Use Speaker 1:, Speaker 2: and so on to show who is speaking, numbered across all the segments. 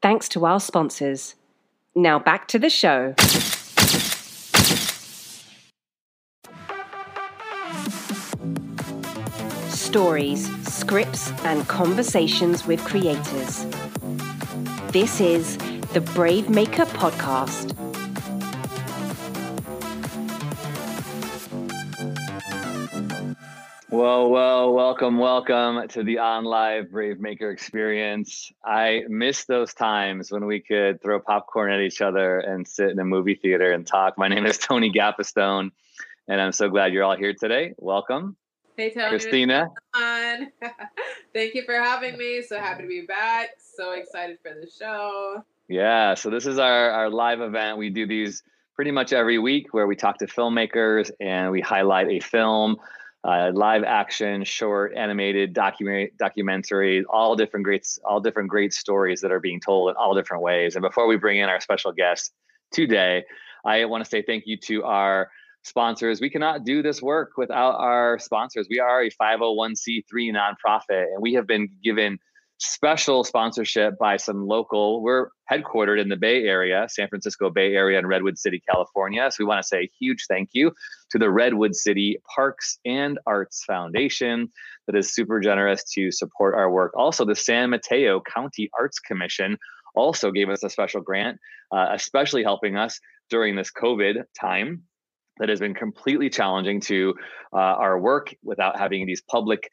Speaker 1: Thanks to our sponsors. Now back to the show. Stories, scripts, and conversations with creators. This is the Brave Maker Podcast.
Speaker 2: Well, well, welcome, welcome to the OnLive Brave Maker experience. I miss those times when we could throw popcorn at each other and sit in a movie theater and talk. My name is Tony Gapastione, and I'm so glad you're all here today. Welcome.
Speaker 3: Hey, Tony.
Speaker 2: Christina.
Speaker 3: Thank you for having me. So happy to be back. So excited for the show.
Speaker 2: Yeah, so this is our, our live event. We do these pretty much every week where we talk to filmmakers and we highlight a film uh, live action, short, animated, documentary, documentary, all different great, all different great stories that are being told in all different ways. And before we bring in our special guest today, I want to say thank you to our sponsors. We cannot do this work without our sponsors. We are a 501c3 nonprofit, and we have been given special sponsorship by some local. We're headquartered in the Bay Area, San Francisco Bay Area, and Redwood City, California. So we want to say a huge thank you to the Redwood City Parks and Arts Foundation that is super generous to support our work. Also, the San Mateo County Arts Commission also gave us a special grant, uh, especially helping us during this COVID time that has been completely challenging to uh, our work without having these public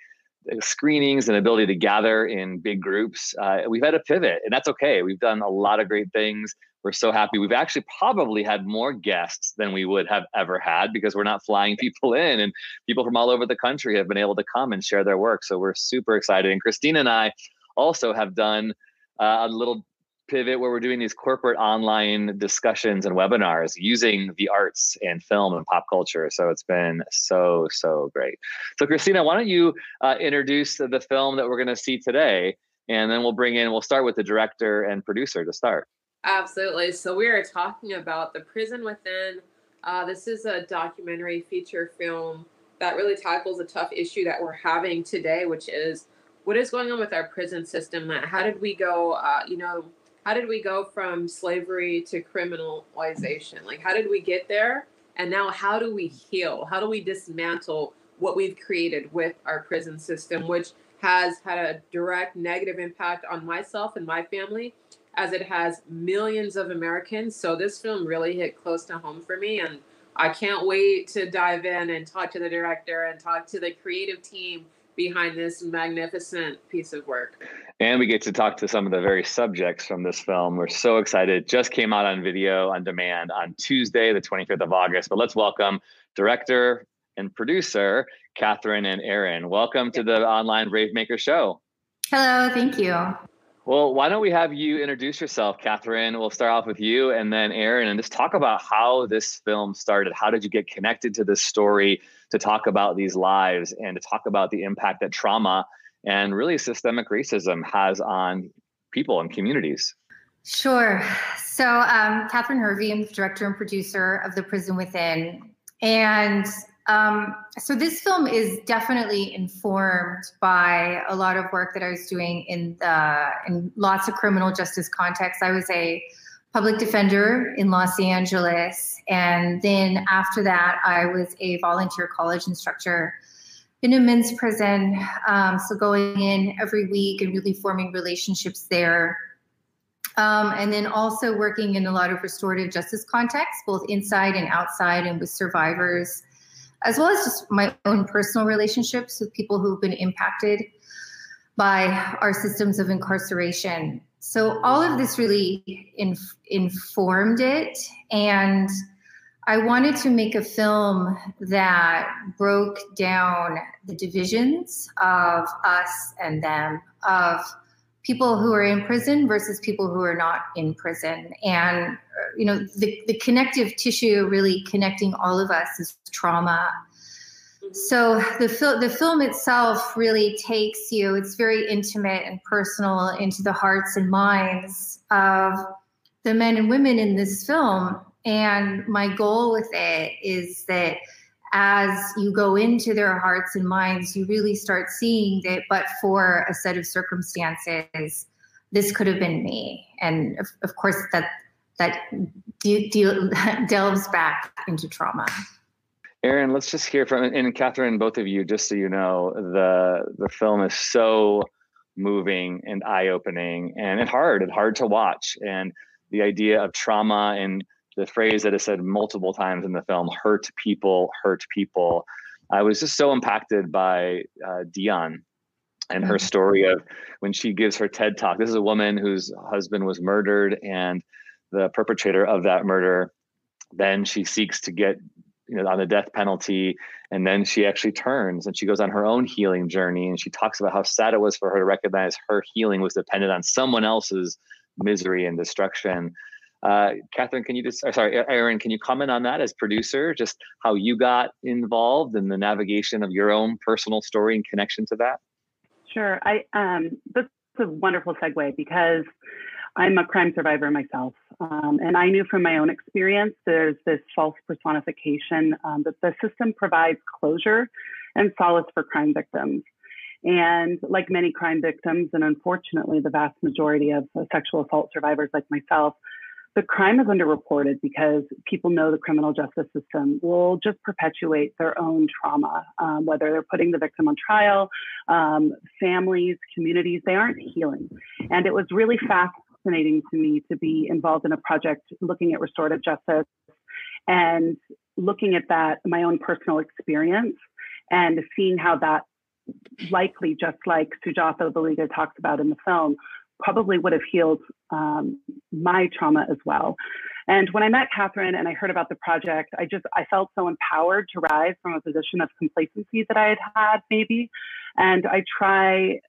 Speaker 2: screenings and ability to gather in big groups, uh, we've had a pivot, and that's okay. We've done a lot of great things. We're so happy. We've actually probably had more guests than we would have ever had because we're not flying people in, and people from all over the country have been able to come and share their work. So we're super excited. And Christina and I also have done uh, a little pivot where we're doing these corporate online discussions and webinars using the arts and film and pop culture. So it's been so, so great. So, Christina, why don't you uh, introduce the film that we're going to see today? And then we'll bring in, we'll start with the director and producer to start.
Speaker 3: Absolutely. So, we are talking about The Prison Within. Uh, this is a documentary feature film that really tackles a tough issue that we're having today, which is what is going on with our prison system? How did we go, uh, you know, how did we go from slavery to criminalization? Like, how did we get there? And now, how do we heal? How do we dismantle what we've created with our prison system, which has had a direct negative impact on myself and my family, as it has millions of Americans? So, this film really hit close to home for me. And I can't wait to dive in and talk to the director and talk to the creative team behind this magnificent piece of work.
Speaker 2: And we get to talk to some of the very subjects from this film. We're so excited. It just came out on video on demand on Tuesday, the 25th of August. But let's welcome director and producer Katherin and Aaron. Welcome to the online Brave Maker Show.
Speaker 4: Hello, thank you.
Speaker 2: Well, why don't we have you introduce yourself, Katherin? We'll start off with you and then Aaron, and just talk about how this film started. How did you get connected to this story to talk about these lives and to talk about the impact that trauma and really systemic racism has on people and communities.
Speaker 4: Sure. So, um, Katherin Hervey, I'm the director and producer of The Prison Within. And um, so, this film is definitely informed by a lot of work that I was doing in, the, in lots of criminal justice contexts. I was a public defender in Los Angeles. And then after that, I was a volunteer college instructor in a men's prison. Um, so going in every week and really forming relationships there. Um, and then also working in a lot of restorative justice contexts, both inside and outside, and with survivors, as well as just my own personal relationships with people who've been impacted by our systems of incarceration. So all of this really inf- informed it. And I wanted to make a film that broke down the divisions of us and them, of people who are in prison versus people who are not in prison. And, uh, you know, the, the connective tissue really connecting all of us is trauma. Mm-hmm. So the, the film itself really takes you, it's very intimate and personal into the hearts and minds of the men and women in this film. And my goal with it is that as you go into their hearts and minds, you really start seeing that, but for a set of circumstances, this could have been me. And of, of course, that that de- de- delves back into trauma.
Speaker 2: Aaron, let's just hear from and Katherin, both of you, just so you know, the the film is so moving and eye opening and, and hard and hard to watch. And the idea of trauma and the phrase that is said multiple times in the film hurt people hurt people. I was just so impacted by uh, Dionne and her mm-hmm. story of when she gives her ted talk. This is a woman whose husband was murdered and the perpetrator of that murder. Then she seeks to get you know on the death penalty and then she actually turns and she goes on her own healing journey and she talks about how sad it was for her to recognize her healing was dependent on someone else's misery and destruction uh, Katherin, can you just, sorry, Aaron, can you comment on that as producer, just how you got involved in the navigation of your own personal story and connection to that?
Speaker 5: Sure. I um, that's a wonderful segue because I'm a crime survivor myself, um, and I knew from my own experience there's this false personification um, that the system provides closure and solace for crime victims. And like many crime victims, and unfortunately, the vast majority of sexual assault survivors like myself, the crime is underreported because people know the criminal justice system will just perpetuate their own trauma, um, whether they're putting the victim on trial, um, families, communities, they aren't healing. And it was really fascinating to me to be involved in a project looking at restorative justice and looking at that, my own personal experience, and seeing how that likely, just like Sujatha Baliga talks about in the film, probably would have healed um, my trauma as well. And when I met Katherin and I heard about the project, I just I felt so empowered to rise from a position of complacency that I had had maybe, and I try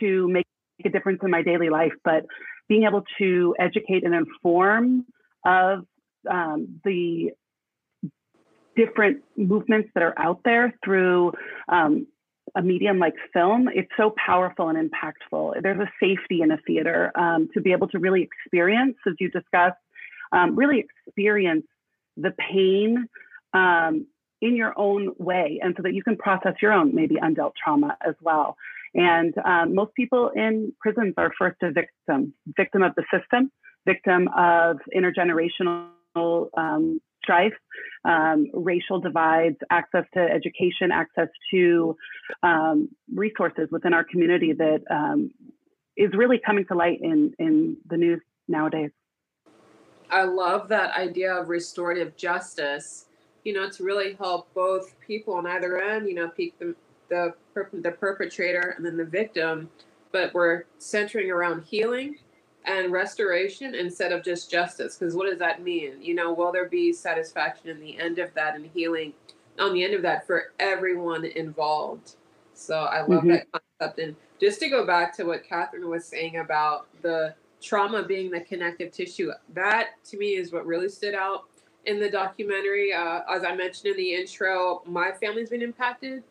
Speaker 5: to make a difference in my daily life. But being able to educate and inform of um, the different movements that are out there through um, a medium like film, it's so powerful and impactful. There's a safety in a theater um, to be able to really experience, as you discussed, um, really experience the pain um, in your own way, and so that you can process your own maybe undealt trauma as well. And um, most people in prisons are first a victim, victim of the system, victim of intergenerational um, strife, um, racial divides, access to education, access to um, resources within our community that um, is really coming to light in, in the news nowadays.
Speaker 3: I love that idea of restorative justice, you know, to really help both people on either end, you know, the, the, the perpetrator and then the victim, but we're centering around healing and restoration instead of just justice. Because what does that mean? You know, will there be satisfaction in the end of that and healing on the end of that for everyone involved? So I love mm-hmm. that concept. And just to go back to what Katherin was saying about the trauma being the connective tissue, that to me is what really stood out in the documentary. Uh, as I mentioned in the intro, my family's been impacted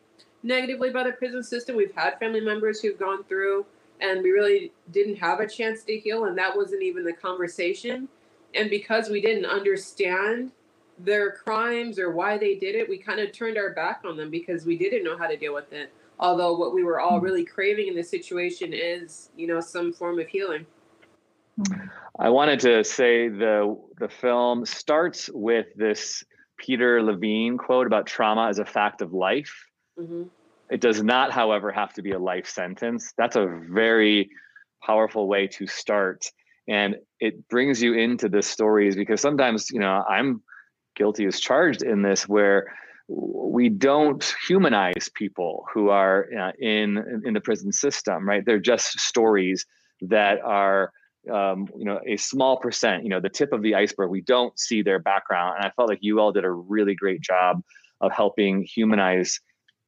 Speaker 3: negatively by the prison system. We've had family members who've gone through and we really didn't have a chance to heal and that wasn't even the conversation. And because we didn't understand their crimes or why they did it we kind of turned our back on them because we didn't know how to deal with it. Although what we were all really craving in this situation is you know some form of healing.
Speaker 2: I wanted to say the the film starts with this peter levine quote about trauma as a fact of life. Mm-hmm. It does not, however, have to be a life sentence. That's a very powerful way to start. And it brings you into the stories because sometimes, you know, I'm guilty as charged in this where we don't humanize people who are uh, in in the prison system, right? They're just stories that are um, you know a small percent you know the tip of the iceberg we don't see their background and i felt like you all did a really great job of helping humanize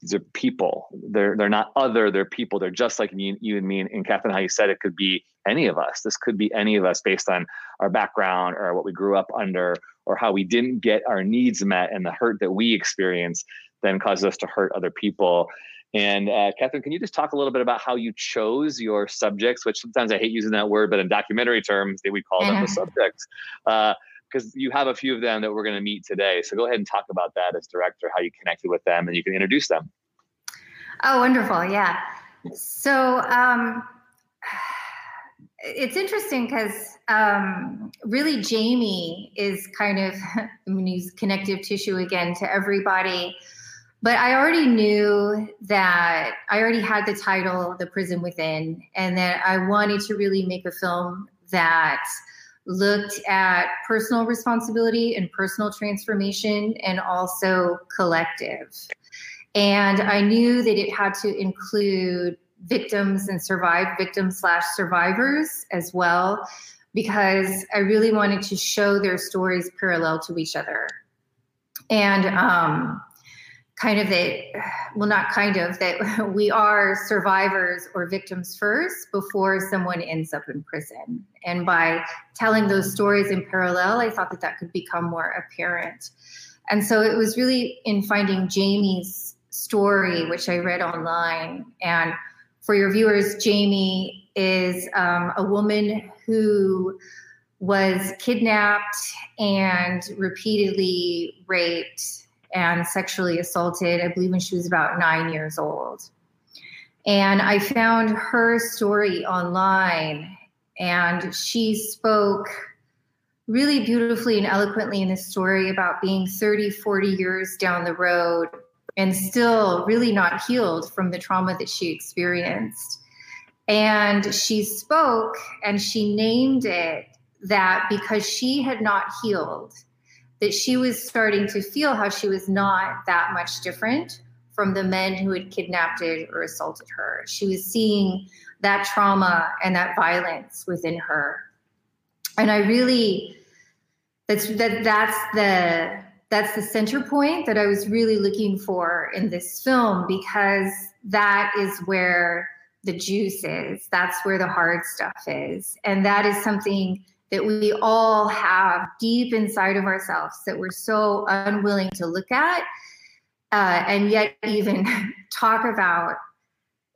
Speaker 2: these are people. They're they're not other. They're people. They're just like you, you and me. And, and Katherin, how you said it could be any of us. This could be any of us based on our background or what we grew up under or how we didn't get our needs met and the hurt that we experience then causes us to hurt other people. And uh, Katherin, can you just talk a little bit about how you chose your subjects? Which sometimes I hate using that word, but in documentary terms, they we call them the subjects. Because you have a few of them that we're going to meet today. So go ahead and talk about that as director, how you connected with them, and you can introduce them.
Speaker 4: Oh, wonderful! Yeah. So um, it's interesting because um, really Jamie is kind of I mean, use connective tissue again to everybody but I already knew that I already had the title The Prison Within, and that I wanted to really make a film that looked at personal responsibility and personal transformation and also collective. And I knew that it had to include victims and survived victims slash survivors as well, because I really wanted to show their stories parallel to each other. And um, kind of that well not kind of that we are survivors or victims first before someone ends up in prison. And by telling those stories in parallel i thought that that could become more apparent. And so it was really in finding jamie's story which i read online. And for your viewers jamie is um, a woman who was kidnapped and repeatedly raped and sexually assaulted, I believe, when she was about nine years old. And I found her story online, and she spoke really beautifully and eloquently in this story about being 30, 40 years down the road and still really not healed from the trauma that she experienced. And she spoke and she named it that because she had not healed that she was starting to feel how she was not that much different from the men who had kidnapped or assaulted her. She was seeing that trauma and that violence within her. And I really that's that that's the that's the center point that I was really looking for in this film because that is where the juice is. That's where the hard stuff is. And that is something that we all have deep inside of ourselves that we're so unwilling to look at uh, and yet even talk about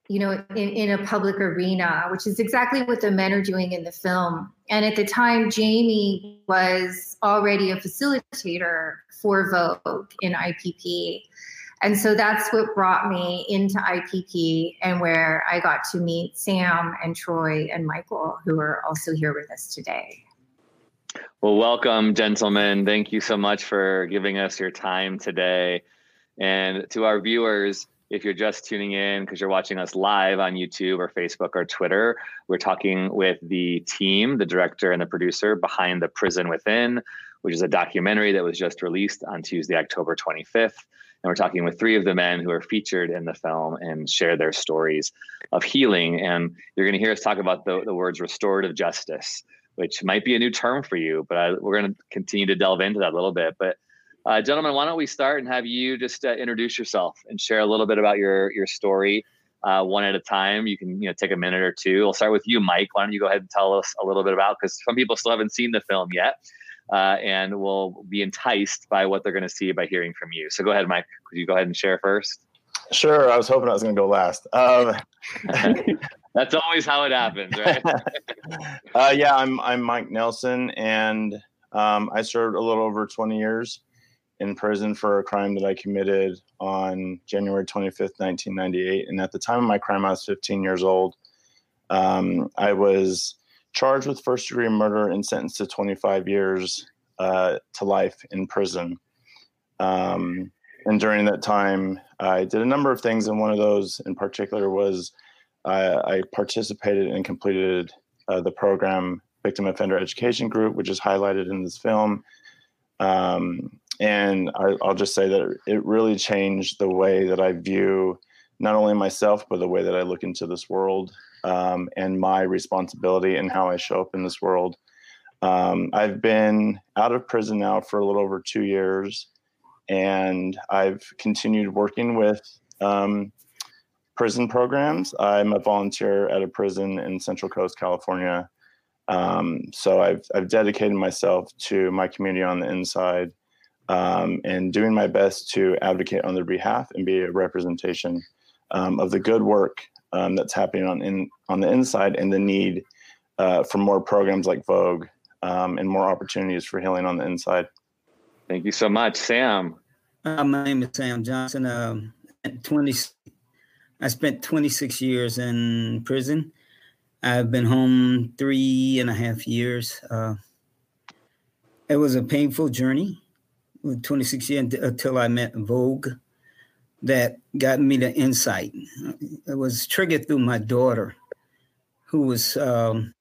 Speaker 4: you know in, in a public arena which is exactly what the men are doing in the film. And at the time jamie was already a facilitator for VOEG in ipp and so that's what brought me into ipp and where i got to meet sam and troy and michael who are also here with us today
Speaker 2: well, welcome, gentlemen. Thank you so much for giving us your time today. And to our viewers, if you're just tuning in because you're watching us live on YouTube or Facebook or Twitter, we're talking with the team, the director and the producer behind The Prison Within, which is a documentary that was just released on Tuesday, October 25th. And we're talking with three of the men who are featured in the film and share their stories of healing. And you're going to hear us talk about the, the words restorative justice which might be a new term for you, but I, we're going to continue to delve into that a little bit. But uh, gentlemen, why don't we start and have you just uh, introduce yourself and share a little bit about your your story, uh, one at a time. You can you know take a minute or two. We'll start with you, Mike. Why don't you go ahead and tell us a little bit about because some people still haven't seen the film yet, uh, and will be enticed by what they're going to see by hearing from you. So go ahead, Mike. Could you go ahead and share first?
Speaker 6: Sure. I was hoping I was going to go last. Um,
Speaker 2: That's always how it happens, right?
Speaker 6: uh, yeah, I'm I'm Mike Nelson, and um, I served a little over 20 years in prison for a crime that I committed on January 25th, 1998. And at the time of my crime, I was 15 years old. Um, I was charged with first degree murder and sentenced to 25 years uh, to life in prison. Um, and during that time, I did a number of things, and one of those in particular was I, I participated and completed uh, the program Victim Offender Education Group, which is highlighted in this film. Um, and I, will just say that it really changed the way that I view not only myself, but the way that I look into this world um, and my responsibility and how I show up in this world. Um, I've been out of prison now for a little over two years, and I've continued working with um, prison programs. I'm a volunteer at a prison in Central Coast, California. Um, so I've, I've dedicated myself to my community on the inside um, and doing my best to advocate on their behalf and be a representation um, of the good work um, that's happening on in on the inside and the need uh, for more programs like VOEG um, and more opportunities for healing on the inside.
Speaker 2: Thank you so much, Sam.
Speaker 7: Uh, my name is Sam Johnson. Um, 20, I spent 26 years in prison. I've been home three and a half years. Uh, it was a painful journey, 26 years until I met VOEG, that got me the insight. It was triggered through my daughter, who was um,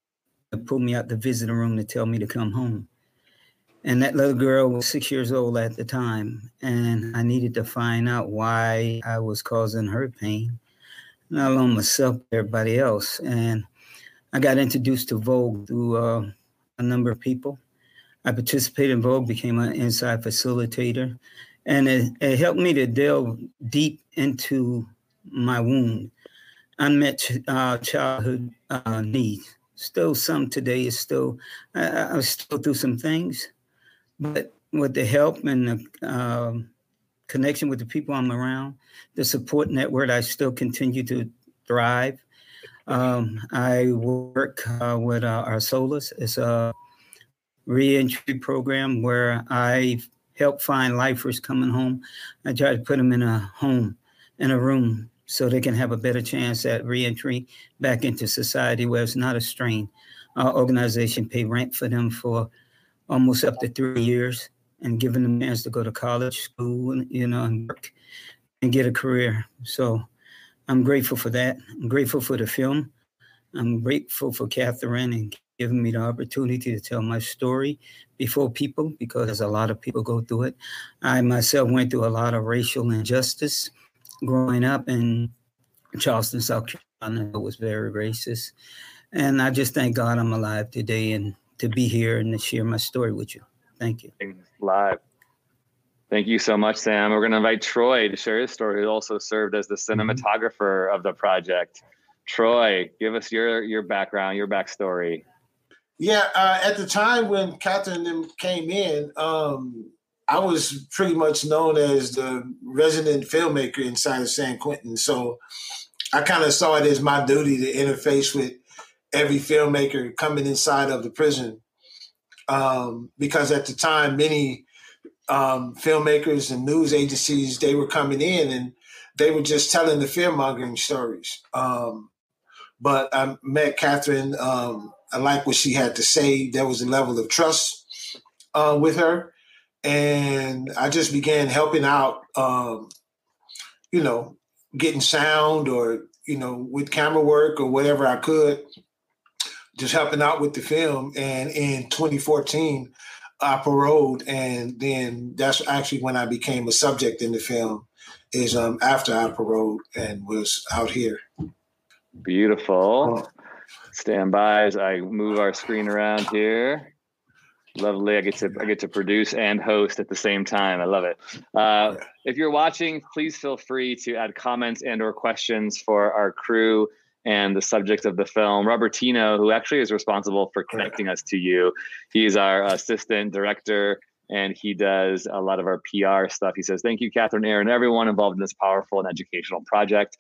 Speaker 7: pulled me out the visiting room to tell me to come home. And that little girl was six years old at the time. And I needed to find out why I was causing her pain, not alone myself, everybody else. And I got introduced to VOEG through uh, a number of people. I participated in VOEG, became an inside facilitator, and it, it helped me to delve deep into my wound, unmet uh, childhood uh, needs. Still, some today is still, I, I still do some things, but with the help and the uh, connection with the people I'm around, the support network, I still continue to thrive. Um, I work uh, with uh, our Solace. It's a reentry program where I help find lifers coming home. I try to put them in a home, in a room, so they can have a better chance at reentry back into society where it's not a strain. Our organization pay rent for them for almost up to three years and giving them a chance to go to college, school, you know, and work and get a career. So I'm grateful for that. I'm grateful for the film. I'm grateful for Katherin and giving me the opportunity to tell my story before people because a lot of people go through it. I myself went through a lot of racial injustice growing up in Charleston, South Carolina. It was very racist. And I just thank God I'm alive today and to be here and to share my story with you. Thank you.
Speaker 2: Live. Thank you so much, Sam. We're going to invite Troy to share his story, who also served as the mm-hmm. cinematographer of the project. Troy, give us your your background, your backstory.
Speaker 8: Yeah, uh, at the time when Katherin them came in, um, I was pretty much known as the resident filmmaker inside of San Quentin. So I kind of saw it as my duty to interface with every filmmaker coming inside of the prison. Um, because at the time, many um, filmmakers and news agencies they were coming in and they were just telling the fear mongering stories. Um, but I met Katherin. Um, I like what she had to say. There was a level of trust uh, with her, and I just began helping out. Um, you know, getting sound or you know with camera work or whatever I could, just helping out with the film. And in 2014, I paroled, and then that's actually when I became a subject in the film. Is um, after I paroled and was out here.
Speaker 2: Beautiful. Stand by as I move our screen around here. Lovely. I get to I get to produce and host at the same time. I love it. Uh, if you're watching, please feel free to add comments and or questions for our crew and the subject of the film. Robertino, who actually is responsible for connecting us to you, he's our assistant director and he does a lot of our PR stuff. He says, Thank you, Katherin Aaron, everyone involved in this powerful and educational project.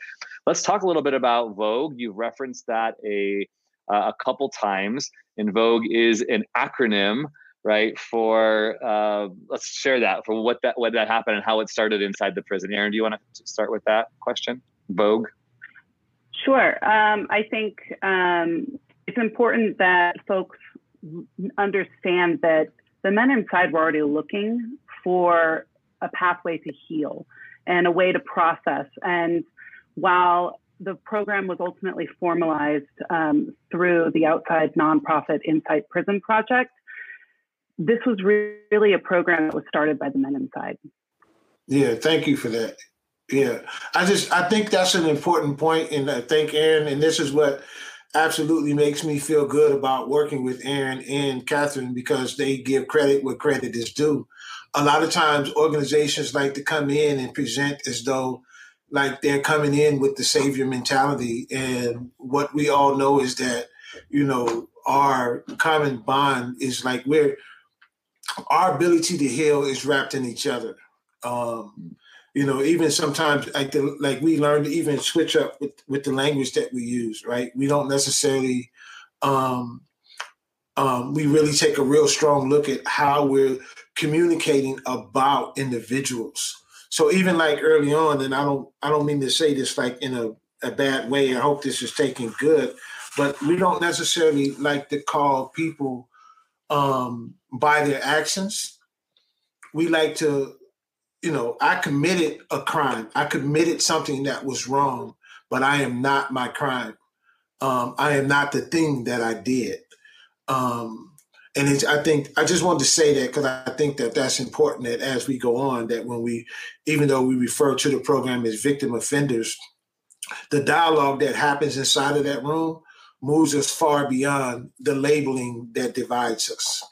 Speaker 2: Let's talk a little bit about VOEG. You've referenced that a, uh, a couple times, and VOEG is an acronym. Right for uh, let's share that for what that what that happened and how it started inside the prison. Aaron, do you want to start with that question? Vogue.
Speaker 5: Sure. Um, I think um, it's important that folks understand that the men inside were already looking for a pathway to heal and a way to process. And while the program was ultimately formalized um, through the outside nonprofit Insight Prison Project, this was really a program that was started by the men inside.
Speaker 8: Yeah, thank you for that. Yeah, I just I think that's an important point, and I think Aaron, and this is what absolutely makes me feel good about working with Aaron and Katherin because they give credit where credit is due. A lot of times, organizations like to come in and present as though like they're coming in with the savior mentality. And what we all know is that, you know, our common bond is like we're our ability to heal is wrapped in each other. Um, you know, even sometimes like the like we learn to even switch up with, with the language that we use, right? We don't necessarily um um, we really take a real strong look at how we're communicating about individuals. So even like early on, and I don't I don't mean to say this like in a, a bad way. I hope this is taken good, but we don't necessarily like to call people um, by their actions. We like to, you know, I committed a crime. I committed something that was wrong, but I am not my crime. Um, I am not the thing that I did. Um, and I think I just wanted to say that because I think that that's important that as we go on, that when we, even though we refer to the program as victim offenders, the dialogue that happens inside of that room moves us far beyond the labeling that divides us.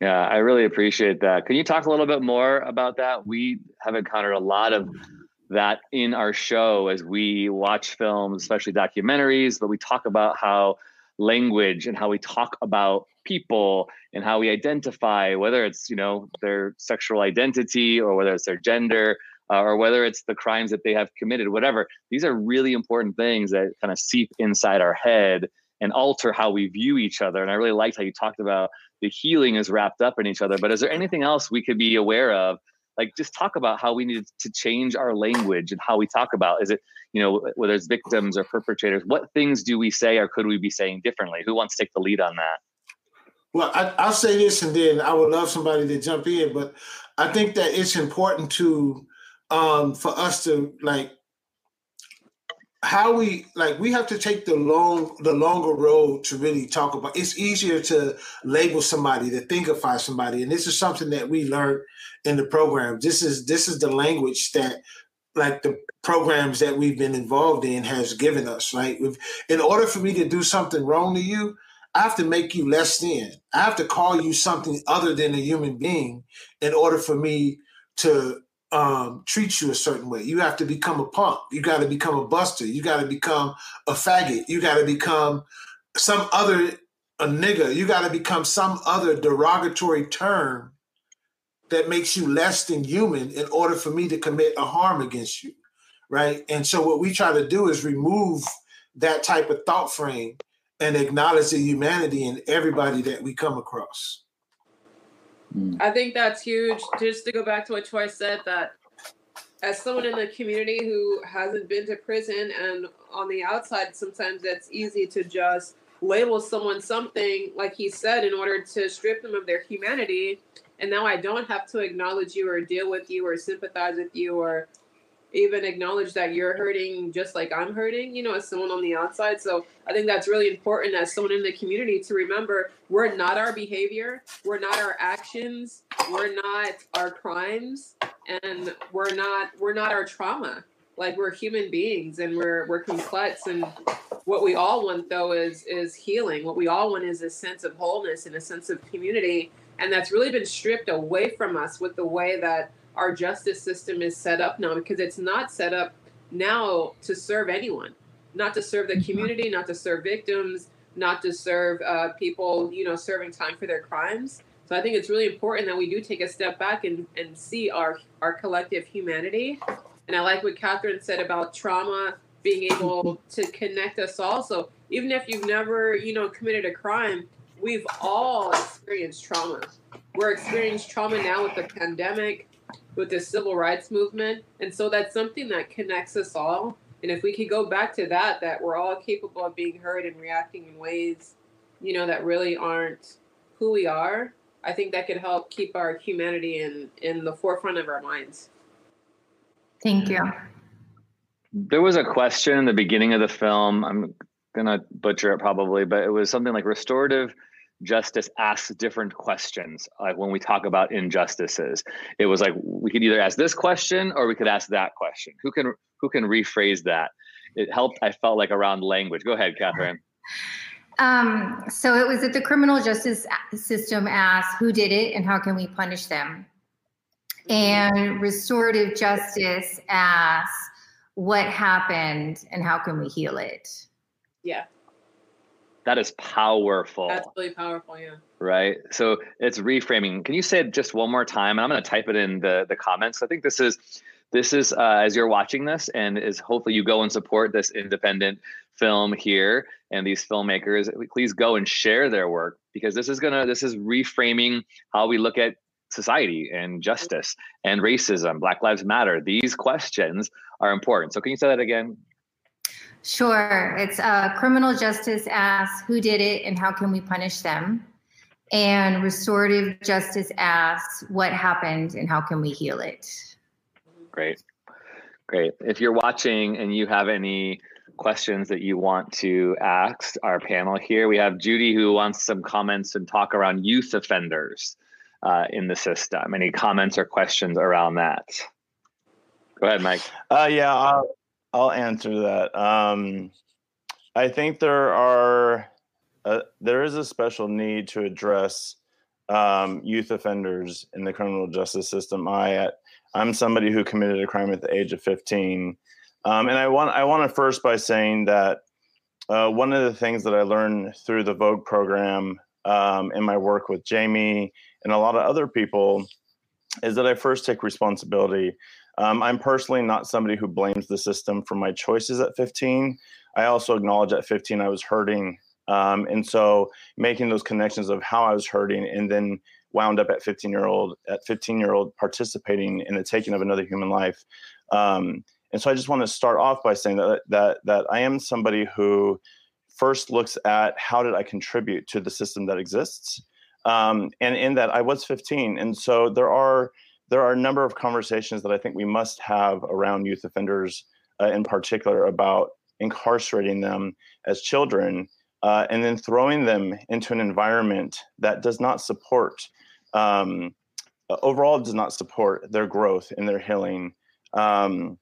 Speaker 2: Yeah, I really appreciate that. Can you talk a little bit more about that? We have encountered a lot of that in our show as we watch films, especially documentaries, but we talk about how language and how we talk about people and how we identify whether it's you know their sexual identity or whether it's their gender uh, or whether it's the crimes that they have committed, whatever. These are really important things that kind of seep inside our head and alter how we view each other. And I really liked how you talked about the healing is wrapped up in each other. But is there anything else we could be aware of? Like just talk about how we need to change our language and how we talk about. Is it, you know, whether it's victims or perpetrators, what things do we say or could we be saying differently? Who wants to take the lead on that?
Speaker 8: Well, I, will say this and then I would love somebody to jump in, but I think that it's important to um, for us to like how we like we have to take the long the longer road to really talk about it's easier to label somebody to thinkify somebody and this is something that we learned in the program. This is this is the language that like the programs that we've been involved in has given us right? We've, in order for me to do something wrong to you i have to make you less than. I have to call you something other than a human being in order for me to um, treat you a certain way. You have to become a punk. You got to become a buster. You got to become a faggot. You got to become some other a nigga. You got to become some other derogatory term that makes you less than human in order for me to commit a harm against you, right? And so what we try to do is remove that type of thought frame and acknowledge the humanity in everybody that we come across. Mm.
Speaker 3: I think that's huge. Just to go back to what Troy said, that as someone in the community who hasn't been to prison and on the outside, sometimes it's easy to just label someone something, like he said, in order to strip them of their humanity. And now I don't have to acknowledge you or deal with you or sympathize with you or even acknowledge that you're hurting just like I'm hurting, you know, as someone on the outside. So I think that's really important as someone in the community to remember we're not our behavior, we're not our actions, we're not our crimes, and we're not we're not our trauma. Like we're human beings and we're we're complex and what we all want though is is healing. What we all want is a sense of wholeness and a sense of community. And that's really been stripped away from us with the way that our justice system is set up now because it's not set up now to serve anyone, not to serve the mm-hmm. community, not to serve victims, not to serve uh, people, you know, serving time for their crimes. So I think it's really important that we do take a step back and, and see our our collective humanity. And I like what Katherin said about trauma being able to connect us all. So even if you've never, you know, committed a crime, we've all experienced trauma. We're experiencing trauma now with the pandemic with the civil rights movement. And so that's something that connects us all. And if we could go back to that, that we're all capable of being heard and reacting in ways, you know, that really aren't who we are, I think that could help keep our humanity in, in the forefront of our minds.
Speaker 4: Thank you.
Speaker 2: There was a question in the beginning of the film. I'm going to butcher it probably, but it was something like restorative justice asks different questions. Like when we talk about injustices it was like we could either ask this question or we could ask that question. Who can who can rephrase that? It helped i felt like around language. Go ahead katherin.
Speaker 4: Um, so it was that the criminal justice system asked who did it and how can we punish them? And restorative justice asks, what happened and how can we heal it?
Speaker 3: Yeah.
Speaker 2: That is powerful.
Speaker 3: That's really powerful, yeah.
Speaker 2: Right. So it's reframing. Can you say it just one more time? And I'm going to type it in the the comments. I think this is this is uh, as you're watching this, and is hopefully you go and support this independent film here and these filmmakers. Please go and share their work because this is gonna this is reframing how we look at society and justice and racism, Black Lives Matter. These questions are important. So can you say that again?
Speaker 4: Sure. It's uh, criminal justice asks who did it and how can we punish them? And restorative justice asks what happened and how can we heal it?
Speaker 2: Great. Great. If you're watching and you have any questions that you want to ask our panel here, we have Judy who wants some comments and talk around youth offenders uh, in the system. Any comments or questions around that? Go ahead, Mike.
Speaker 6: Uh, yeah, I'll, I'll answer that. Um, I think there are uh, there is a special need to address um, youth offenders in the criminal justice system. I I'm somebody who committed a crime at the age of 15, um, and I want I want to first by saying that uh, one of the things that I learned through the VOEG program um, in my work with Jamie and a lot of other people is that I first take responsibility. Um, I'm personally not somebody who blames the system for my choices at 15. I also acknowledge at 15 I was hurting. Um, and so making those connections of how I was hurting and then wound up at 15 year old at 15 year old participating in the taking of another human life. Um, and so I just want to start off by saying that that that I am somebody who first looks at how did I contribute to the system that exists, um, and in that I was 15, and so there are there are a number of conversations that I think we must have around youth offenders uh, in particular about incarcerating them as children uh, and then throwing them into an environment that does not support um, overall does not support their growth and their healing. Um,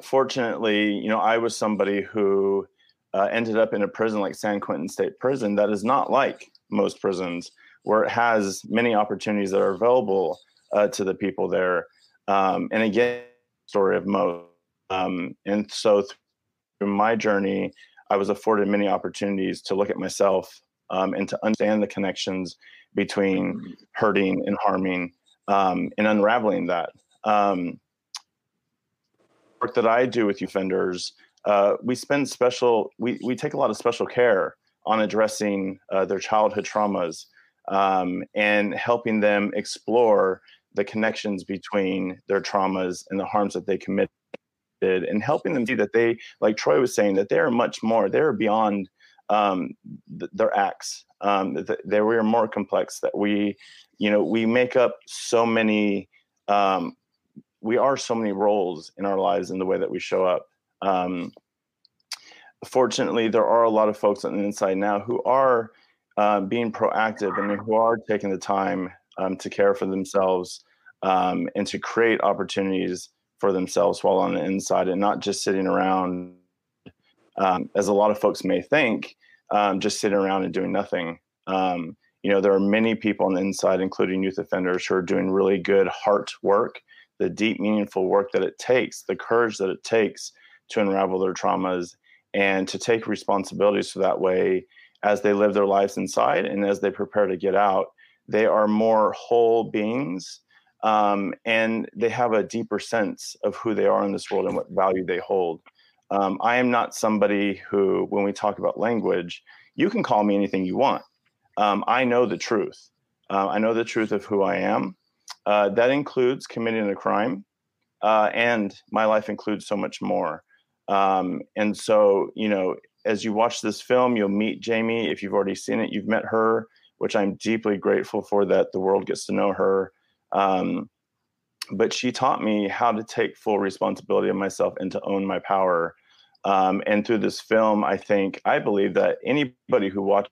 Speaker 6: fortunately you know i was somebody who uh, ended up in a prison like san quentin state prison that is not like most prisons where it has many opportunities that are available uh, to the people there. Um, and again, story of most. Um, and so through my journey, I was afforded many opportunities to look at myself um, and to understand the connections between hurting and harming um, and unraveling that. Um, work that I do with offenders, uh, we spend special, we, we take a lot of special care on addressing uh, their childhood traumas um, and helping them explore the connections between their traumas and the harms that they committed and helping them see that they like troy was saying that they're much more they're beyond um, th- their acts. Um, that they were more complex that we you know we make up so many um, we are so many roles in our lives in the way that we show up. Um, fortunately there are a lot of folks on the inside now who are uh, being proactive and who are taking the time um, to care for themselves um, and to create opportunities for themselves while on the inside and not just sitting around, um, as a lot of folks may think, um, just sitting around and doing nothing. Um, you know, there are many people on the inside, including youth offenders, who are doing really good heart work, the deep, meaningful work that it takes, the courage that it takes to unravel their traumas and to take responsibility so that way as they live their lives inside and as they prepare to get out they are more whole beings um, and they have a deeper sense of who they are in this world and what value they hold. Um, I am not somebody who, when we talk about language, you can call me anything you want. Um, I know the truth. Uh, I know the truth of who I am. Uh, that includes committing a crime, uh, and my life includes so much more. Um, and so, you know, as you watch this film, you'll meet Jamie. If you've already seen it, you've met her which I'm deeply grateful for that the world gets to know her. Um, but she taught me how to take full responsibility of myself and to own my power. Um, and through this film, I think I believe that anybody who watches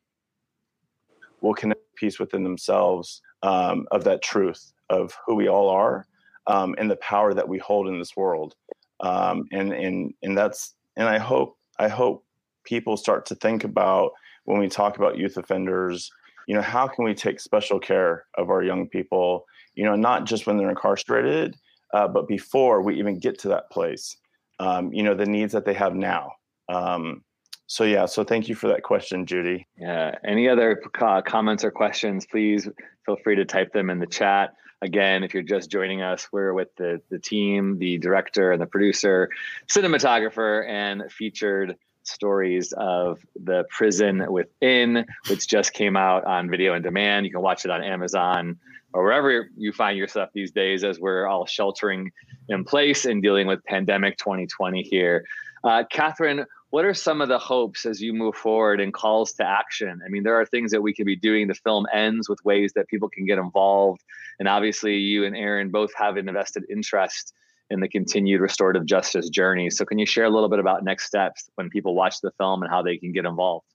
Speaker 6: will connect peace within themselves um, of that truth of who we all are um, and the power that we hold in this world. Um, and and and that's and I hope I hope people start to think about when we talk about youth offenders you know, how can we take special care of our young people, you know, not just when they're incarcerated, uh, but before we even get to that place, um, you know, the needs that they have now. Um, so yeah, so thank you for that question, Judy.
Speaker 2: Yeah. Any other uh, comments or questions? Please feel free to type them in the chat. Again, if you're just joining us, we're with the the team, the director and the producer, cinematographer, and featured stories of the prison within, which just came out on video and demand. You can watch it on Amazon or wherever you find yourself these days as we're all sheltering in place and dealing with pandemic 2020 here. Uh, Katherin, what are some of the hopes as you move forward and calls to action? I mean, there are things that we can be doing. The film ends with ways that people can get involved. And obviously, you and Aaron both have an invested interest in the continued restorative justice journey. So, can you share a little bit about next steps when people watch the film and how they can get involved?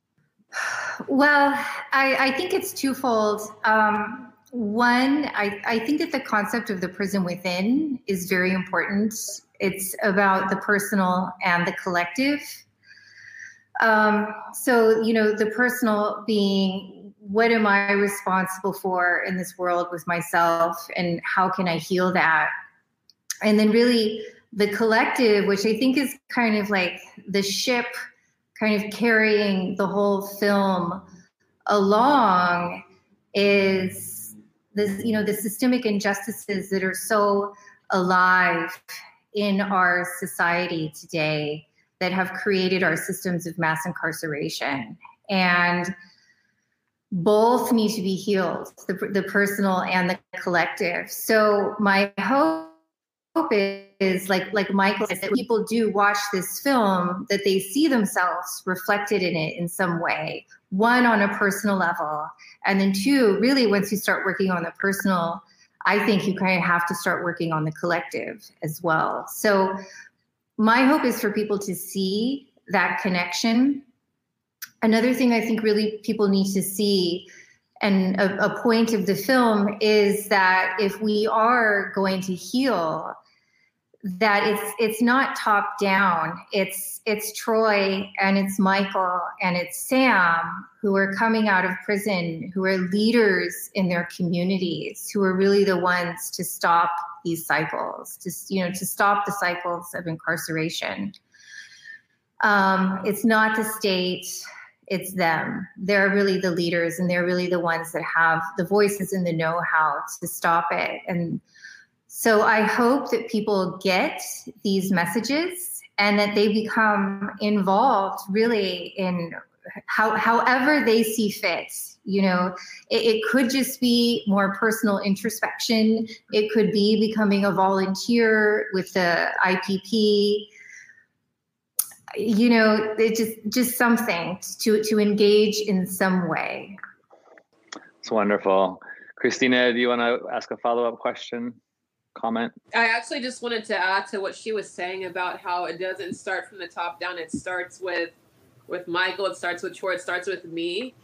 Speaker 4: Well, I, I think it's twofold. Um, one, I, I think that the concept of the prison within is very important. It's about the personal and the collective. Um, so, you know, the personal being what am I responsible for in this world with myself and how can I heal that? And then really the collective, which I think is kind of like the ship kind of carrying the whole film along is this, you know, the systemic injustices that are so alive in our society today that have created our systems of mass incarceration. And both need to be healed, the, the personal and the collective. So my hope hope is like like Michael said that people do watch this film that they see themselves reflected in it in some way. One on a personal level, and then two, really once you start working on the personal, I think you kind of have to start working on the collective as well. So my hope is for people to see that connection. Another thing I think really people need to see and a, a, point of the film is that if we are going to heal that it's it's not top down. It's it's troy and it's michael and it's sam who are coming out of prison who are leaders in their communities who are really the ones to stop these cycles to you know to stop the cycles of incarceration. Um, it's not the state it's them. They're really the leaders and they're really the ones that have the voices and the know-how to stop it. And so I hope that people get these messages and that they become involved really in how, however they see fit. You know, it, it could just be more personal introspection. It could be becoming a volunteer with the IPP. You know, it just just something to to engage in some way.
Speaker 2: It's wonderful. Christina, do you want to ask a follow up question? Comment?
Speaker 3: I actually just wanted to add to what she was saying about how it doesn't start from the top down. It starts with with Michael. It starts with Troy. It starts with me.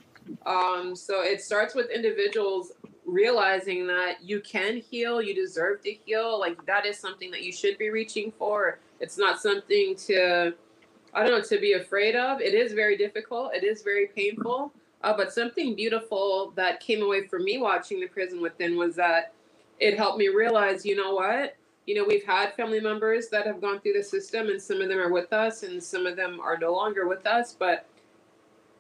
Speaker 3: Um, so it starts with individuals realizing that you can heal. You deserve to heal. Like that is something that you should be reaching for. It's not something to I don't know to be afraid of. It is very difficult. It is very painful. Uh, but something beautiful that came away from me watching The Prison Within was that it helped me realize, you know what? You know, we've had family members that have gone through the system, and some of them are with us, and some of them are no longer with us. But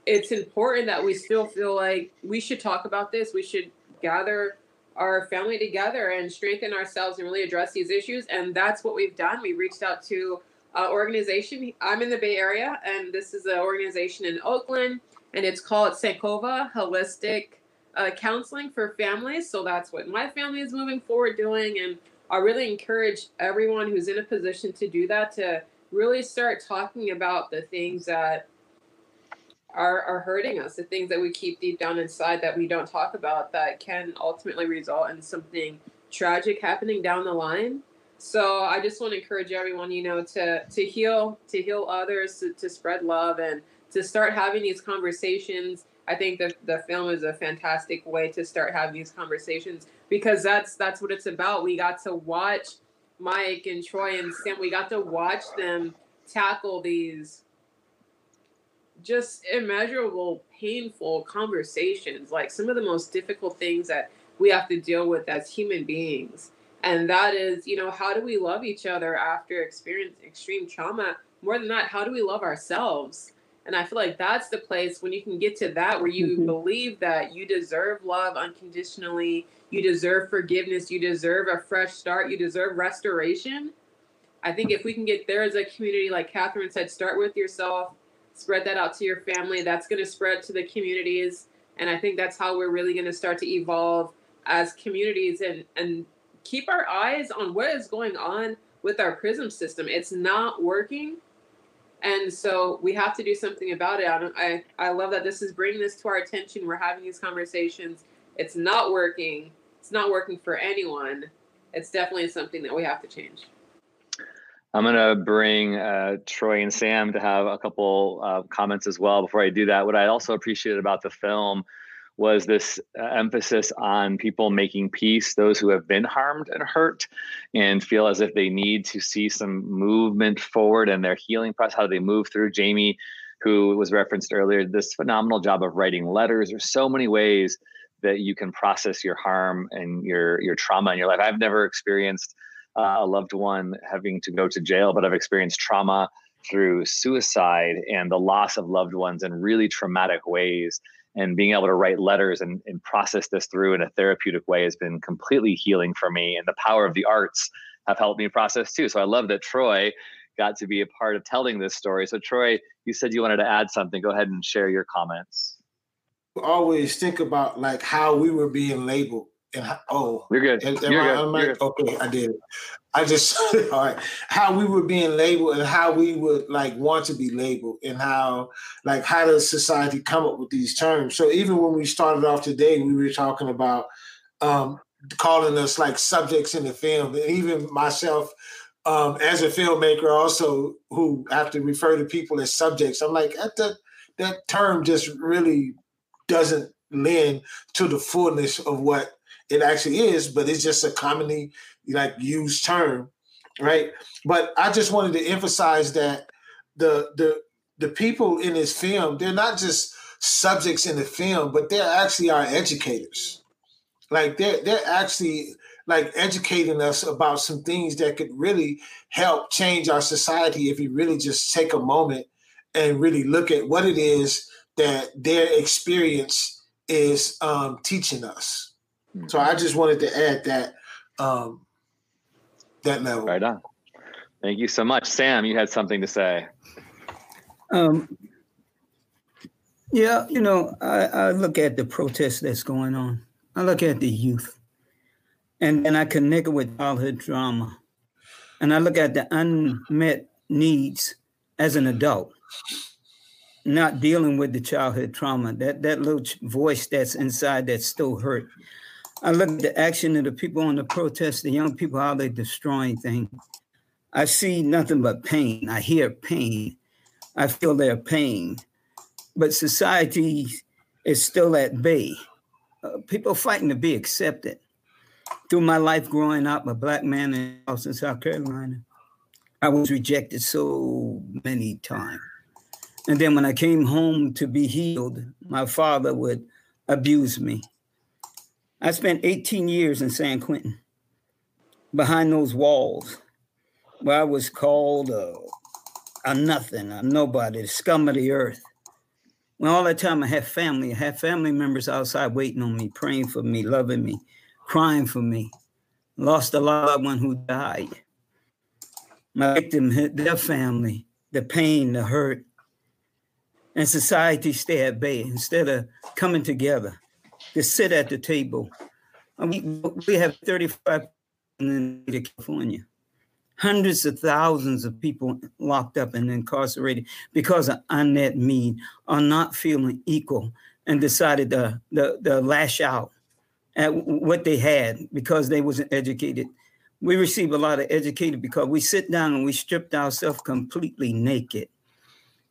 Speaker 3: it's important that we still feel like we should talk about this. We should gather our family together and strengthen ourselves and really address these issues. And that's what we've done. We reached out to an organization. I'm in the Bay Area, and this is an organization in Oakland, and it's called Sankova Holistic uh, counseling for families. So that's what my family is moving forward doing. And I really encourage everyone who's in a position to do that to really start talking about the things that are, are hurting us, the things that we keep deep down inside that we don't talk about that can ultimately result in something tragic happening down the line. So I just want to encourage everyone, you know, to to heal, to heal others, to, to spread love and to start having these conversations I think the the film is a fantastic way to start having these conversations because that's that's what it's about. We got to watch Mike and Troy and Sam. We got to watch them tackle these just immeasurable painful conversations like some of the most difficult things that we have to deal with as human beings and that is you know how do we love each other after experiencing extreme trauma more than that how do we love ourselves and i feel like that's the place when you can get to that where you mm-hmm. believe that you deserve love unconditionally you deserve forgiveness you deserve a fresh start you deserve restoration i think if we can get there as a community like katherin said start with yourself spread that out to your family. That's going to spread to the communities. And I think that's how we're really going to start to evolve as communities and, and keep our eyes on what is going on with our PRISM system. It's not working. And so we have to do something about it. I, I, I love that this is bringing this to our attention. We're having these conversations. It's not working. It's not working for anyone. It's definitely something that we have to change.
Speaker 2: I'm to bring uh, Troy and Sam to have a couple uh, comments as well. Before I do that, what I also appreciated about the film was this uh, emphasis on people making peace, those who have been harmed and hurt, and feel as if they need to see some movement forward in their healing process. How do they move through? Jamie, who was referenced earlier, this phenomenal job of writing letters. There's so many ways that you can process your harm and your your trauma in your life. I've never experienced uh, a loved one having to go to jail, but I've experienced trauma through suicide and the loss of loved ones in really traumatic ways. And being able to write letters and, and process this through in a therapeutic way has been completely healing for me. And the power of the arts have helped me process too. So I love that Troy got to be a part of telling this story. So, Troy, you said you wanted to add something. Go ahead and share your comments.
Speaker 8: Always think about like how we were being labeled and oh,
Speaker 2: you're good. You're, good. you're good.
Speaker 8: Okay, I did it. I just all right. How we were being labeled and how we would like want to be labeled and how like how does society come up with these terms? So even when we started off today, we were talking about um, calling us like subjects in the film, and even myself. Um, as a filmmaker, also who have to refer to people as subjects, I'm like that. That term just really doesn't lend to the fullness of what it actually is, but it's just a commonly like used term, right? But I just wanted to emphasize that the the the people in this film, they're not just subjects in the film, but they're actually our educators. Like they're they're actually like educating us about some things that could really help change our society if we really just take a moment and really look at what it is that their experience is um, teaching us. So I just wanted to add that um, that level.
Speaker 2: Right on. Thank you so much, Sam. You had something to say.
Speaker 7: Um, yeah, you know, I, I look at the protest that's going on. I look at the youth, and then I connect it with childhood trauma, and I look at the unmet needs as an adult not dealing with the childhood trauma, that that little voice that's inside that's still hurt. I look at the action of the people on the protest, the young people, how they're destroying things. I see nothing but pain. I hear pain. I feel their pain. But society is still at bay. Uh, people fighting to be accepted. Through my life growing up, a black man in Austin, South Carolina, I was rejected so many times. And then when I came home to be healed, my father would abuse me I spent 18 years in San Quentin behind those walls where I was called a, a nothing, a nobody, the scum of the earth. When all that time I had family, I had family members outside waiting on me, praying for me, loving me, crying for me. Lost a loved one who died. My victim their family, the pain, the hurt. And society stay at bay instead of coming together to sit at the table. We, we have 35 in California, hundreds of thousands of people locked up and incarcerated because of unmet need, are not feeling equal, and decided to, to, to lash out at what they had because they wasn't educated. We receive a lot of educated because we sit down and we stripped ourselves completely naked,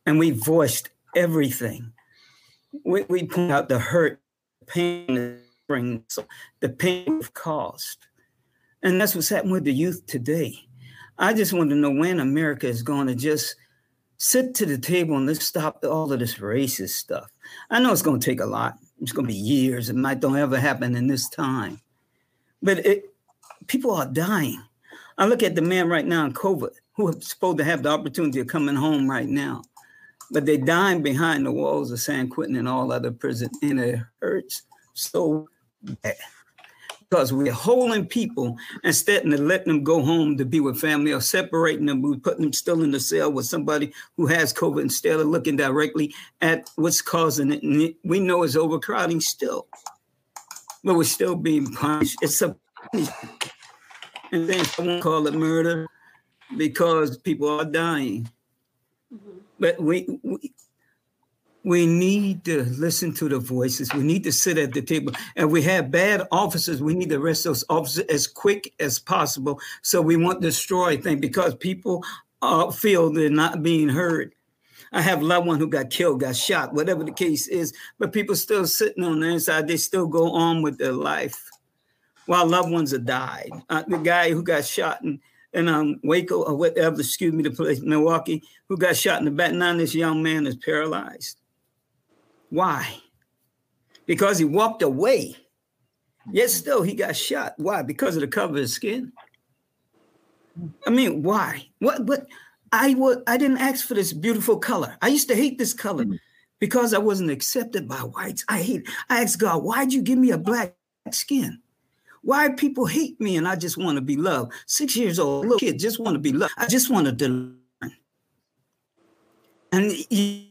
Speaker 7: and we voiced everything. We, we point out the hurt pain brings, the pain of cost. And that's what's happening with the youth today. I just want to know when America is going to just sit to the table and let's stop all of this racist stuff. I know it's going to take a lot. It's going to be years. It might don't ever happen in this time, but it, people are dying. I look at the man right now in COVID who are supposed to have the opportunity of coming home right now, but they're behind the walls of San Quentin and all other prisons, and it hurts so bad because we're holding people instead of letting them go home to be with family or separating them. We're putting them still in the cell with somebody who has COVID instead of looking directly at what's causing it. And we know it's overcrowding still, but we're still being punished. It's a punishment. And then I won't call it murder because people are dying. Mm-hmm. But we, we we need to listen to the voices. We need to sit at the table. And we have bad officers. We need to arrest those officers as quick as possible. So we won't destroy things because people uh, feel they're not being heard. I have a loved one who got killed, got shot, whatever the case is, but people still sitting on the inside. They still go on with their life while loved ones have died. Uh, the guy who got shot in, in um, Waco or whatever, excuse me, the place, Milwaukee, who got shot in the back. Now this young man is paralyzed. Why? Because he walked away. Yet still he got shot. Why? Because of the color of his skin. I mean, why? What what I would I didn't ask for this beautiful color. I used to hate this color because I wasn't accepted by whites. I hate I asked God, why'd you give me a black skin? Why people hate me and I just want to be loved? Six years old, little kid, just want to be loved. I just wanted to learn. And he,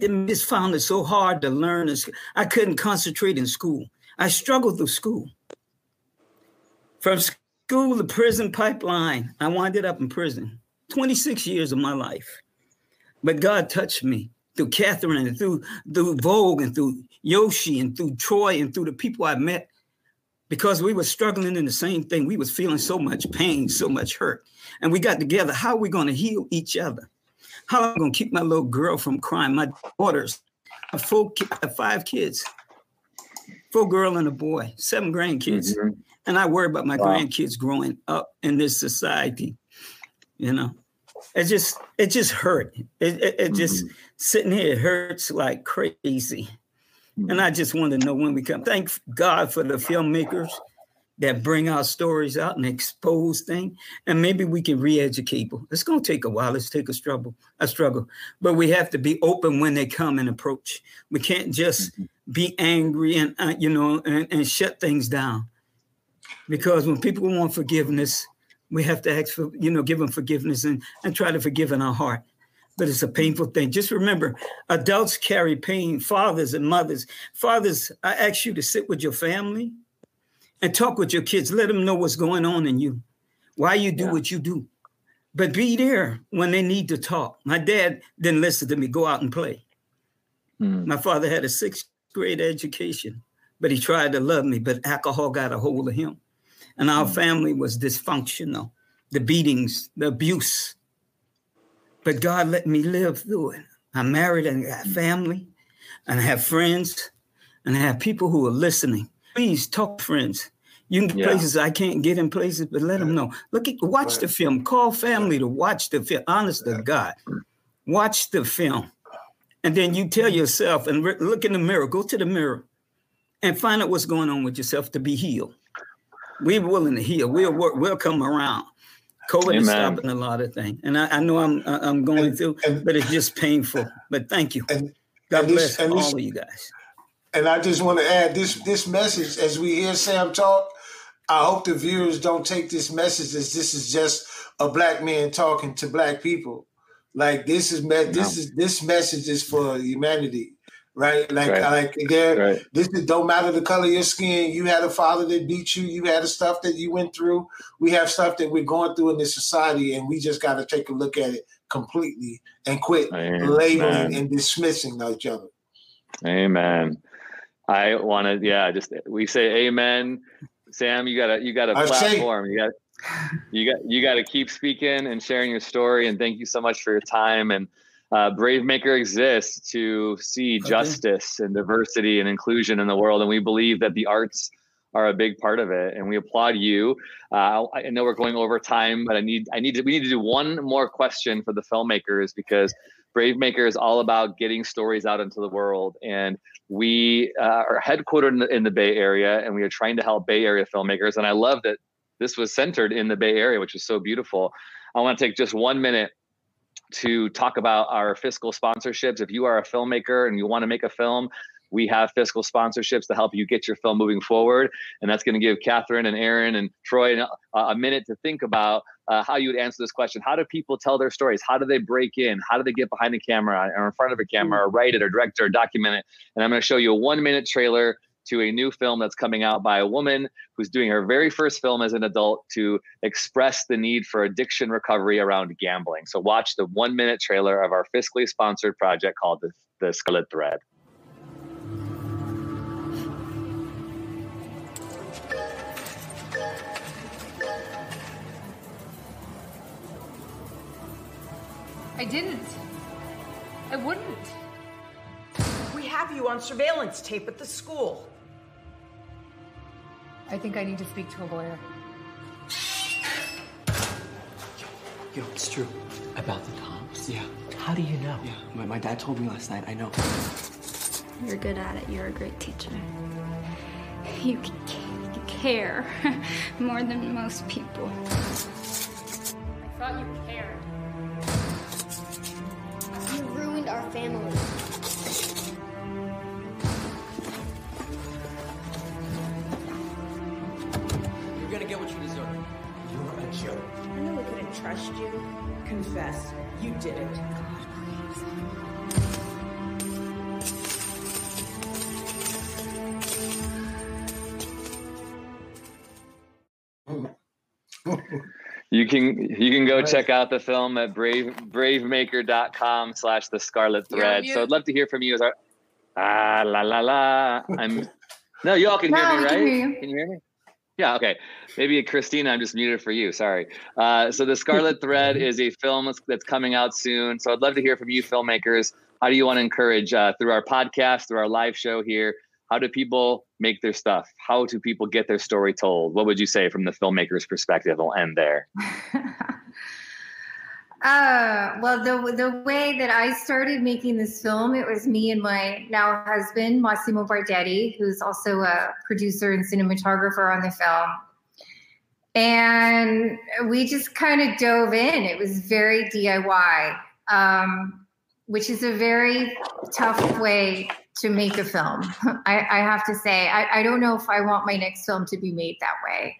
Speaker 7: just found it so hard to learn. I couldn't concentrate in school. I struggled through school. From school to prison pipeline, I winded up in prison. 26 years of my life. But God touched me through Katherin and through, through VOEG and through Yoshi and through Troy and through the people I met because we were struggling in the same thing. We was feeling so much pain, so much hurt. And we got together. How are we going to heal each other? How am I going to keep my little girl from crying? My daughters, a full five kids, full girl and a boy, seven grandkids. Mm-hmm. And I worry about my wow. grandkids growing up in this society. You know, it just it just hurt. It, it, it just mm-hmm. sitting here it hurts like crazy. And I just want to know when we come. Thank God for the filmmakers that bring our stories out and expose things, and maybe we can re-educate people. It's going to take a while. It's take a struggle, a struggle, but we have to be open when they come and approach. We can't just mm-hmm. be angry and uh, you know and, and shut things down, because when people want forgiveness, we have to ask for you know give them forgiveness and and try to forgive in our heart. But it's a painful thing. Just remember, adults carry pain. Fathers and mothers. Fathers, I ask you to sit with your family and talk with your kids. Let them know what's going on in you, why you do yeah. what you do. But be there when they need to talk. My dad didn't listen to me, go out and play. Mm. My father had a sixth grade education, but he tried to love me, but alcohol got a hold of him. And our mm. family was dysfunctional the beatings, the abuse. But God let me live through it. I'm married and I got mm. family, and I have friends, and I have people who are listening please talk friends. You can get yeah. places I can't get in places, but let them know. Look at watch right. the film. Call family to watch the film. Honest to God, watch the film, and then you tell mm. yourself and re- look in the mirror. Go to the mirror, and find out what's going on with yourself to be healed. We're willing to heal. We'll work. We'll come around. COVID Amen. is stopping a lot of things, and I, I know I'm I'm going and, through, and, but it's just painful. But thank you. And, God bless this, all this, of you guys.
Speaker 8: And I just want to add this this message as we hear Sam talk. I hope the viewers don't take this message as this is just a black man talking to black people. Like this is me- this is this message is for humanity, right? Like right. like there, right. this is, don't matter the color of your skin. You had a father that beat you. You had the stuff that you went through. We have stuff that we're going through in this society, and we just got to take a look at it completely and quit Amen. labeling and dismissing each other.
Speaker 2: Amen. I want to, yeah, just we say amen. Sam, you got a you got a platform. You got you got you got to keep speaking and sharing your story. And thank you so much for your time. And uh, Brave Maker exists to see okay. justice and diversity and inclusion in the world, and we believe that the arts are a big part of it. And we applaud you. Uh, I know we're going over time, but I need I need to we need to do one more question for the filmmakers because Bravemaker is all about getting stories out into the world. And we uh, are headquartered in the, in the Bay Area and we are trying to help Bay Area filmmakers. And I love that this was centered in the Bay Area, which is so beautiful. I want to take just one minute to talk about our fiscal sponsorships. If you are a filmmaker and you want to make a film, we have fiscal sponsorships to help you get your film moving forward. And that's going to give Katherin and Aaron and Troy a minute to think about uh, how you would answer this question. How do people tell their stories? How do they break in? How do they get behind the camera or in front of a camera or write it or direct it or document it? And I'm going to show you a one minute trailer to a new film that's coming out by a woman who's doing her very first film as an adult to express the need for addiction recovery around gambling. So watch the one minute trailer of our fiscally sponsored project called the, the Scarlet Thread.
Speaker 9: I didn't. I wouldn't.
Speaker 10: We have you on surveillance tape at the school.
Speaker 9: I think I need to speak to a lawyer.
Speaker 11: Yo, it's true. About the Toms? Yeah. How do you know? Yeah, my, my dad told me last night. I know.
Speaker 12: You're good at it. You're a great teacher. You, you care more than most people.
Speaker 9: I thought you cared.
Speaker 12: You ruined our family.
Speaker 10: Confess, you did it.
Speaker 2: You can you can go check out the film at brave bravemaker.com slash the scarlet thread. So I'd love to hear from you as our ah la la la. I'm no, you all can
Speaker 4: No,
Speaker 2: hear me, right?
Speaker 4: can hear.
Speaker 2: Can you hear me? Yeah, okay. Maybe Christina, I'm just muted for you. Sorry. Uh, so the Scarlet Thread is a film that's, coming out soon. So I'd love to hear from you, filmmakers. How do you want to encourage uh, through our podcast, through our live show here? How do people make their stuff? How do people get their story told? What would you say from the filmmaker's perspective? I'll end there.
Speaker 4: Uh, well, the the way that I started making this film, it was me and my now husband Massimo Bardetti, who's also a producer and cinematographer on the film. And we just kind of dove in. It was very DIY, um, which is a very tough way to make a film. I, I have to say, I, I don't know if I want my next film to be made that way.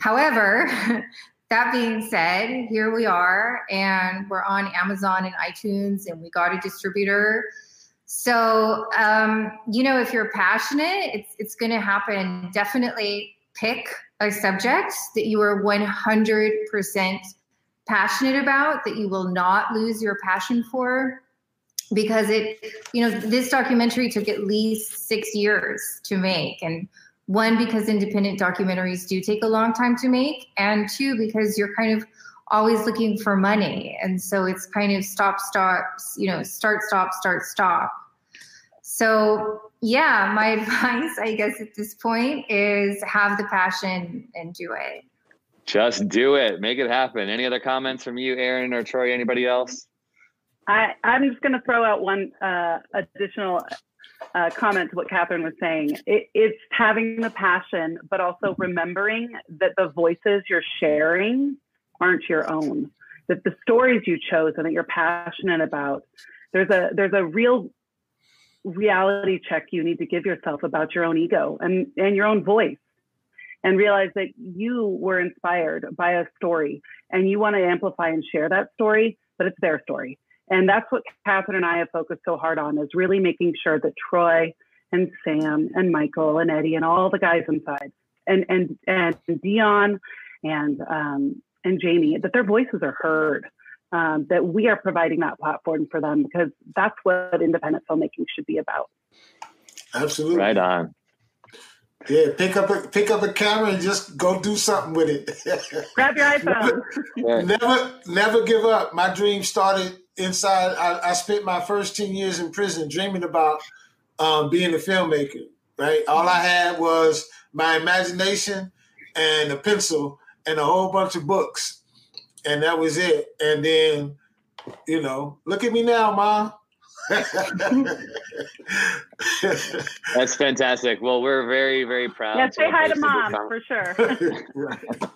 Speaker 4: However, that being said, here we are, and we're on Amazon and iTunes, and we got a distributor. So, um, you know, if you're passionate, it's it's going to happen. Definitely pick a subject that you are 100% passionate about, that you will not lose your passion for, because it, you know, this documentary took at least six years to make, and one because independent documentaries do take a long time to make and two because you're kind of always looking for money and so it's kind of stop start you know start stop start stop so yeah my advice i guess at this point is have the passion and do it
Speaker 2: Just do it. Make it happen. Any other comments from you, Aaron or Troy? Anybody else?
Speaker 5: I, I'm just going to throw out one uh, additional uh, comment to what Katherin was saying. It, it's having the passion, but also remembering that the voices you're sharing aren't your own. That the stories you chose and that you're passionate about, there's a there's a real reality check you need to give yourself about your own ego and, and your own voice. And realize that you were inspired by a story and you want to amplify and share that story, but it's their story. And that's what Katherin and I have focused so hard on is really making sure that Troy and Sam and Michael and Eddie and all the guys inside and and and Dionne and um, and Jamie that their voices are heard. Um, that we are providing that platform for them because that's what independent filmmaking should be about.
Speaker 8: Absolutely.
Speaker 2: Right on.
Speaker 8: Yeah, pick up a pick up a camera and just go do something with it.
Speaker 5: Grab your iPhone.
Speaker 8: never never give up. My dream started inside. I, I spent my first ten years in prison dreaming about um, being a filmmaker. Right, all I had was my imagination and a pencil and a whole bunch of books, and that was it. And then You know, look at me now, ma.
Speaker 2: That's fantastic. Well, we're very, very proud.
Speaker 5: Yeah, say hi to mom
Speaker 2: con-
Speaker 5: for sure.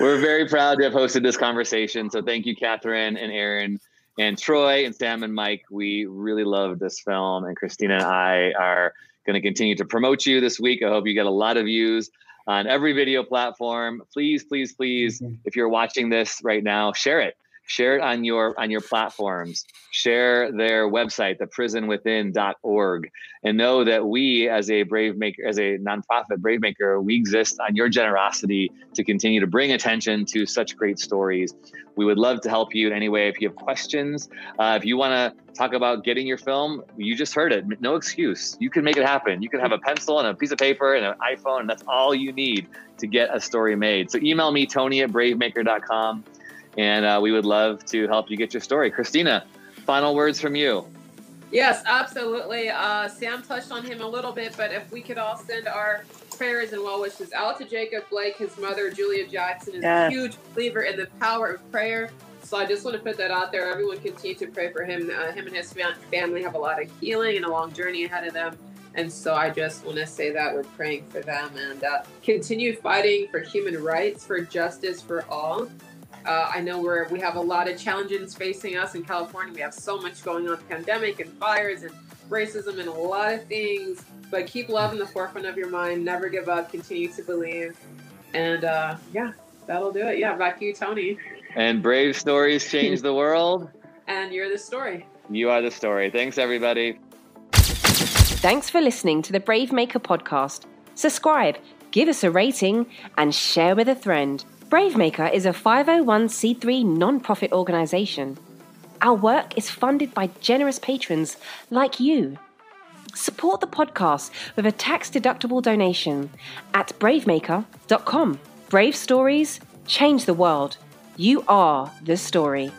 Speaker 2: We're very proud to have hosted this conversation. So thank you, Katherin and Aaron and Troy and Sam and Mike. We really love this film, and Christina and I are going to continue to promote you this week. I hope you get a lot of views on every video platform. Please, please, please, if you're watching this right now, share it. Share it on your on your platforms. Share their website, theprisonwithin.org, and know that we, as a Brave Maker, as a nonprofit Brave Maker, we exist on your generosity to continue to bring attention to such great stories. We would love to help you in any way. If you have questions, uh, if you want to talk about getting your film, you just heard it. No excuse. You can make it happen. You can have a pencil and a piece of paper and an iPhone, and that's all you need to get a story made. So email me, Tony at bravemaker.com, and uh, we would love to help you get your story. Christina, final words from you.
Speaker 3: Yes, absolutely. Uh, Sam touched on him a little bit, but if we could all send our prayers and well wishes out to Jacob Blake, his mother, Julia Jackson, is
Speaker 5: Yes.
Speaker 3: a huge believer in the power of prayer. So I just want to put that out there. Everyone continue to pray for him. Uh, him and his family have a lot of healing and a long journey ahead of them. And so I just want to say that we're praying for them and uh, continue fighting for human rights, for justice for all. Uh, I know we're we have a lot of challenges facing us in California. We have so much going on, pandemic and fires and racism and a lot of things. But keep love in the forefront of your mind. Never give up. Continue to believe. And uh, yeah, that'll do it. Yeah, back to you, Tony.
Speaker 2: And brave stories change the world.
Speaker 3: And you're the story.
Speaker 2: You are the story. Thanks, everybody.
Speaker 1: Thanks for listening to the Brave Maker podcast. Subscribe, give us a rating, and share with a friend. Brave Maker is a 501c3 non-profit organization. Our work is funded by generous patrons like you. Support the podcast with a tax-deductible donation at bravemaker.com. Brave stories change the world. You are the story.